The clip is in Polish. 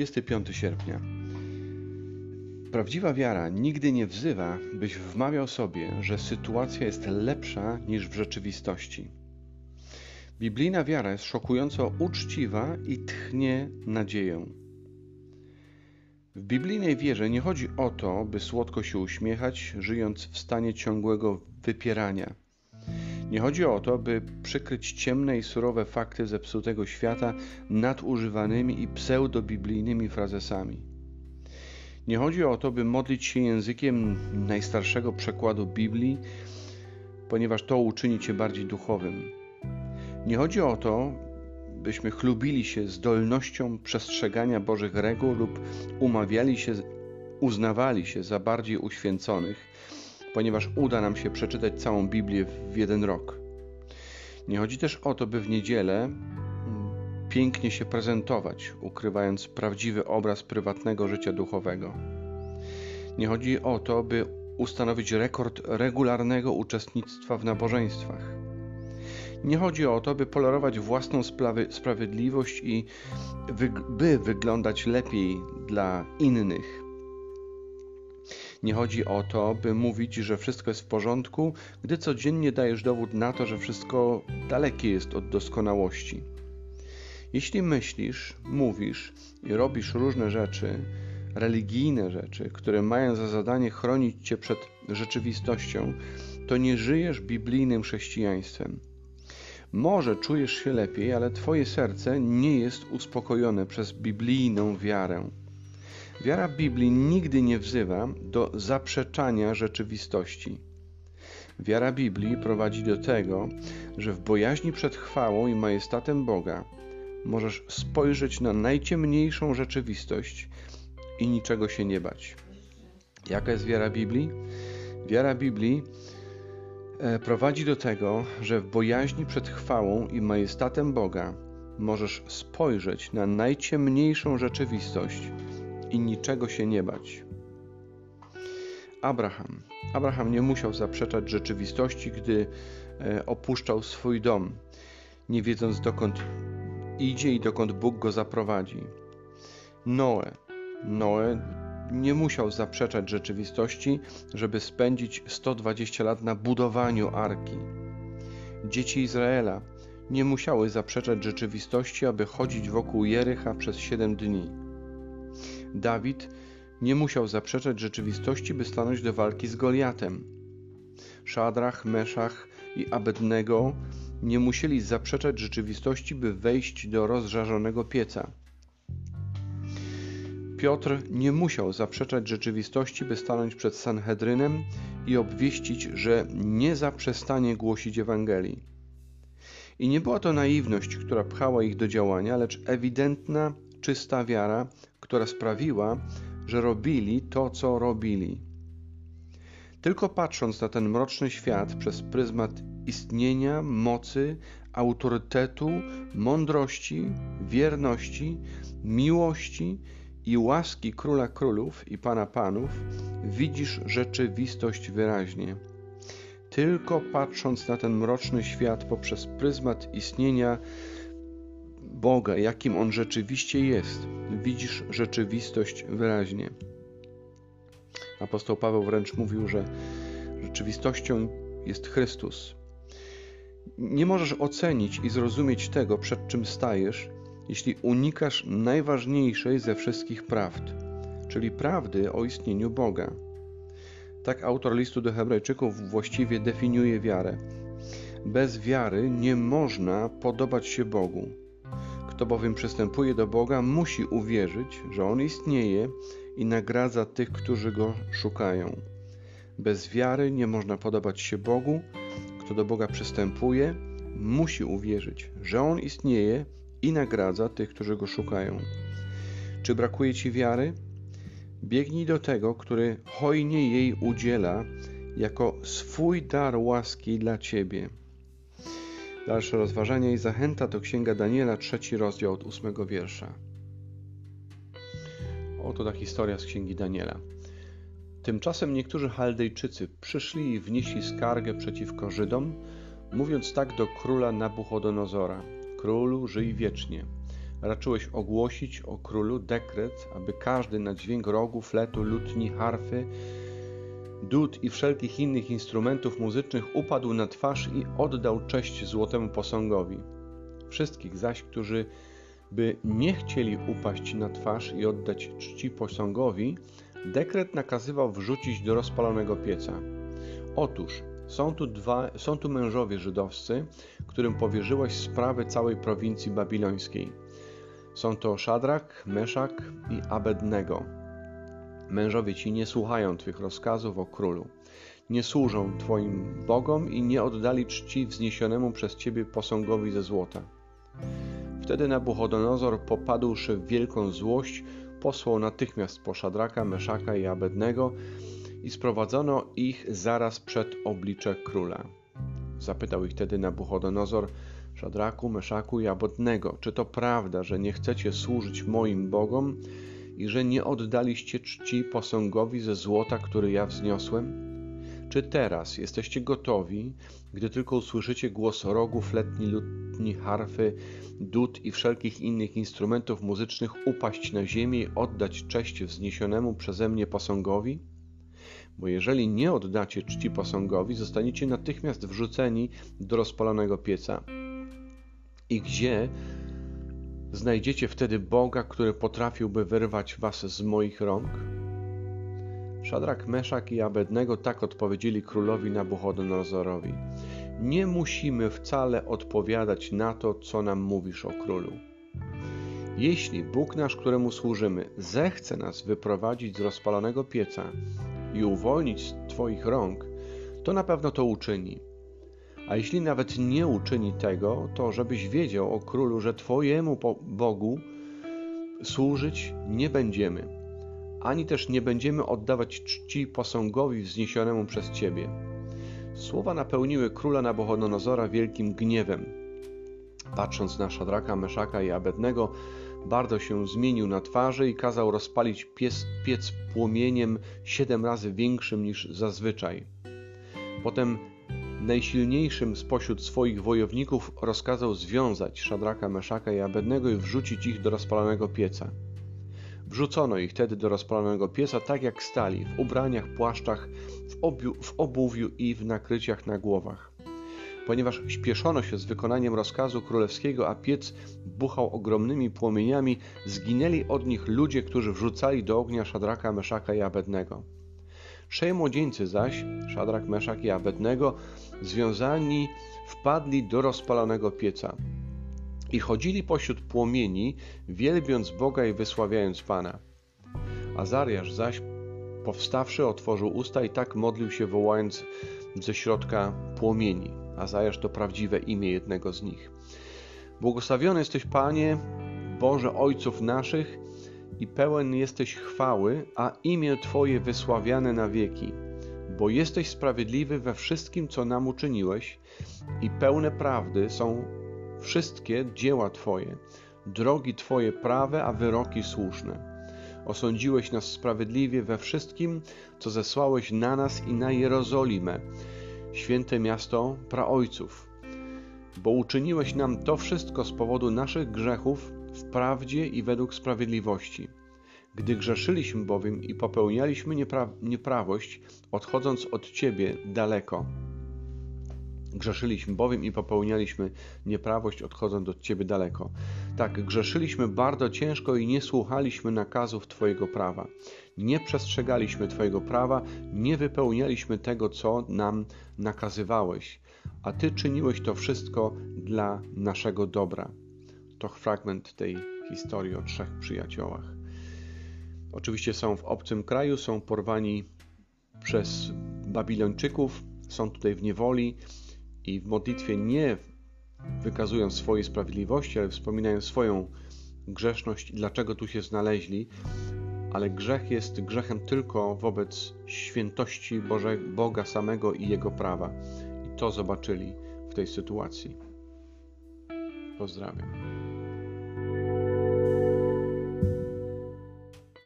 25 sierpnia. Prawdziwa wiara nigdy nie wzywa, byś wmawiał sobie, że sytuacja jest lepsza niż w rzeczywistości. Biblijna wiara jest szokująco uczciwa i tchnie nadzieją. W biblijnej wierze nie chodzi o to, by słodko się uśmiechać, żyjąc w stanie ciągłego wypierania. Nie chodzi o to, by przykryć ciemne i surowe fakty zepsutego świata nadużywanymi i pseudobiblijnymi frazesami. Nie chodzi o to, by modlić się językiem najstarszego przekładu Biblii, ponieważ to uczyni cię bardziej duchowym. Nie chodzi o to, byśmy chlubili się zdolnością przestrzegania Bożych reguł lub umawiali się, uznawali się za bardziej uświęconych, ponieważ uda nam się przeczytać całą Biblię w jeden rok. Nie chodzi też o to, by w niedzielę mm, pięknie się prezentować, ukrywając prawdziwy obraz prywatnego życia duchowego. Nie chodzi o to, by ustanowić rekord regularnego uczestnictwa w nabożeństwach. Nie chodzi o to, by polerować własną sprawiedliwość i by wyglądać lepiej dla innych. Nie chodzi o to, by mówić, że wszystko jest w porządku, gdy codziennie dajesz dowód na to, że wszystko dalekie jest od doskonałości. Jeśli myślisz, mówisz i robisz różne rzeczy, religijne rzeczy, które mają za zadanie chronić cię przed rzeczywistością, to nie żyjesz biblijnym chrześcijaństwem. Może czujesz się lepiej, ale Twoje serce nie jest uspokojone przez biblijną wiarę. Wiara Biblii nigdy nie wzywa do zaprzeczania rzeczywistości. Wiara Biblii prowadzi do tego, że w bojaźni przed chwałą i majestatem Boga możesz spojrzeć na najciemniejszą rzeczywistość i niczego się nie bać. Jaka jest wiara Biblii? Wiara Biblii E, prowadzi do tego, że w bojaźni przed chwałą i majestatem Boga możesz spojrzeć na najciemniejszą rzeczywistość i niczego się nie bać. Abraham. Abraham nie musiał zaprzeczać rzeczywistości, gdy e, opuszczał swój dom, nie wiedząc dokąd idzie i dokąd Bóg go zaprowadzi. Noe. Noe nie musiał zaprzeczać rzeczywistości, żeby spędzić 120 lat na budowaniu arki. Dzieci Izraela nie musiały zaprzeczać rzeczywistości, aby chodzić wokół Jericha przez 7 dni. Dawid nie musiał zaprzeczać rzeczywistości, by stanąć do walki z Goliatem. Szadrach, Meszach i Abednego nie musieli zaprzeczać rzeczywistości, by wejść do rozżarzonego pieca. Piotr nie musiał zaprzeczać rzeczywistości, by stanąć przed Sanhedrynem i obwieścić, że nie zaprzestanie głosić Ewangelii. I nie była to naiwność, która pchała ich do działania, lecz ewidentna, czysta wiara, która sprawiła, że robili to, co robili. Tylko patrząc na ten mroczny świat przez pryzmat istnienia, mocy, autorytetu, mądrości, wierności, miłości i łaski Króla Królów i Pana Panów widzisz rzeczywistość wyraźnie. Tylko patrząc na ten mroczny świat poprzez pryzmat istnienia Boga, jakim On rzeczywiście jest, widzisz rzeczywistość wyraźnie. Apostoł Paweł wręcz mówił, że rzeczywistością jest Chrystus. Nie możesz ocenić i zrozumieć tego, przed czym stajesz, jeśli unikasz najważniejszej ze wszystkich prawd, czyli prawdy o istnieniu Boga. Tak autor listu do Hebrajczyków właściwie definiuje wiarę. Bez wiary nie można podobać się Bogu. Kto bowiem przystępuje do Boga, musi uwierzyć, że On istnieje i nagradza tych, którzy Go szukają. Bez wiary nie można podobać się Bogu. Kto do Boga przystępuje, musi uwierzyć, że On istnieje i nagradza tych, którzy go szukają. Czy brakuje ci wiary? Biegnij do tego, który hojnie jej udziela jako swój dar łaski dla ciebie. Dalsze rozważanie i zachęta to Księga Daniela, trzeci rozdział od ósmego wiersza. Oto ta historia z Księgi Daniela. Tymczasem niektórzy Chaldejczycy przyszli i wnieśli skargę przeciwko Żydom, mówiąc tak do króla Nabuchodonozora – Królu, żyj wiecznie. raczyłeś ogłosić o królu dekret, aby każdy na dźwięk rogu, fletu, lutni, harfy, dud i wszelkich innych instrumentów muzycznych upadł na twarz i oddał cześć złotemu posągowi. Wszystkich zaś, którzy by nie chcieli upaść na twarz i oddać czci posągowi, dekret nakazywał wrzucić do rozpalonego pieca. Otóż są tu, dwa, są tu mężowie żydowscy, którym powierzyłeś sprawy całej prowincji babilońskiej. Są to Szadrak, Meszak i Abednego. Mężowie ci nie słuchają Twych rozkazów o królu. Nie służą Twoim bogom i nie oddali czci wzniesionemu przez Ciebie posągowi ze złota. Wtedy Nabuchodonozor, popadłszy w wielką złość, posłał natychmiast po Szadraka, Meszaka i Abednego i sprowadzono ich zaraz przed oblicze króla. Zapytał ich wtedy Nabuchodonozor, Szadraku, Meszaku i Abednego, czy to prawda, że nie chcecie służyć moim bogom i że nie oddaliście czci posągowi ze złota, który ja wzniosłem? Czy teraz jesteście gotowi, gdy tylko usłyszycie głos rogów, letni, lutni, harfy, dud i wszelkich innych instrumentów muzycznych, upaść na ziemię i oddać cześć wzniesionemu przeze mnie posągowi? Bo jeżeli nie oddacie czci posągowi, zostaniecie natychmiast wrzuceni do rozpalonego pieca. I gdzie znajdziecie wtedy Boga, który potrafiłby wyrwać was z moich rąk? Szadrak, Meszak i Abednego tak odpowiedzieli królowi Nabuchodonozorowi. Nie musimy wcale odpowiadać na to, co nam mówisz o królu. Jeśli Bóg nasz, któremu służymy, zechce nas wyprowadzić z rozpalonego pieca i uwolnić z Twoich rąk, to na pewno to uczyni. A jeśli nawet nie uczyni tego, to żebyś wiedział o królu, że Twojemu Bogu służyć nie będziemy ani też nie będziemy oddawać czci posągowi wzniesionemu przez Ciebie. Słowa napełniły króla Nabuchodonozora wielkim gniewem. Patrząc na Szadraka, Meszaka i Abednego, bardzo się zmienił na twarzy i kazał rozpalić piec, piec płomieniem siedem razy większym niż zazwyczaj. Potem najsilniejszym spośród swoich wojowników rozkazał związać Szadraka, Meszaka i Abednego i wrzucić ich do rozpalonego pieca. Wrzucono ich wtedy do rozpalonego pieca, tak jak stali, w ubraniach, płaszczach, w, obiu, w obuwiu i w nakryciach na głowach. Ponieważ śpieszono się z wykonaniem rozkazu królewskiego, a piec buchał ogromnymi płomieniami, zginęli od nich ludzie, którzy wrzucali do ognia Szadraka, Meszaka i Abednego. Trzej młodzieńcy zaś, Szadrak, Meszak i Abednego, związani, wpadli do rozpalonego pieca i chodzili pośród płomieni, wielbiąc Boga i wysławiając Pana. Azariasz zaś, powstawszy, otworzył usta i tak modlił się, wołając ze środka płomieni. Azariasz to prawdziwe imię jednego z nich. Błogosławiony jesteś, Panie, Boże Ojców naszych, i pełen jesteś chwały, a imię Twoje wysławiane na wieki. Bo jesteś sprawiedliwy we wszystkim, co nam uczyniłeś, i pełne prawdy są wszystkie dzieła Twoje, drogi Twoje prawe, a wyroki słuszne. Osądziłeś nas sprawiedliwie we wszystkim, co zesłałeś na nas i na Jerozolimę, święte miasto praojców. Bo uczyniłeś nam to wszystko z powodu naszych grzechów w prawdzie i według sprawiedliwości. Gdy grzeszyliśmy bowiem i popełnialiśmy niepra nieprawość, odchodząc od Ciebie daleko, Grzeszyliśmy bowiem i popełnialiśmy nieprawość, odchodząc od Ciebie daleko. Tak, grzeszyliśmy bardzo ciężko i nie słuchaliśmy nakazów Twojego prawa. Nie przestrzegaliśmy Twojego prawa, nie wypełnialiśmy tego, co nam nakazywałeś, a Ty czyniłeś to wszystko dla naszego dobra. To fragment tej historii o trzech przyjaciołach. Oczywiście są w obcym kraju, są porwani przez Babilończyków, są tutaj w niewoli i w modlitwie nie wykazują swojej sprawiedliwości, ale wspominają swoją grzeszność i dlaczego tu się znaleźli, ale grzech jest grzechem tylko wobec świętości Boże, Boga samego i Jego prawa. I to zobaczyli w tej sytuacji. Pozdrawiam.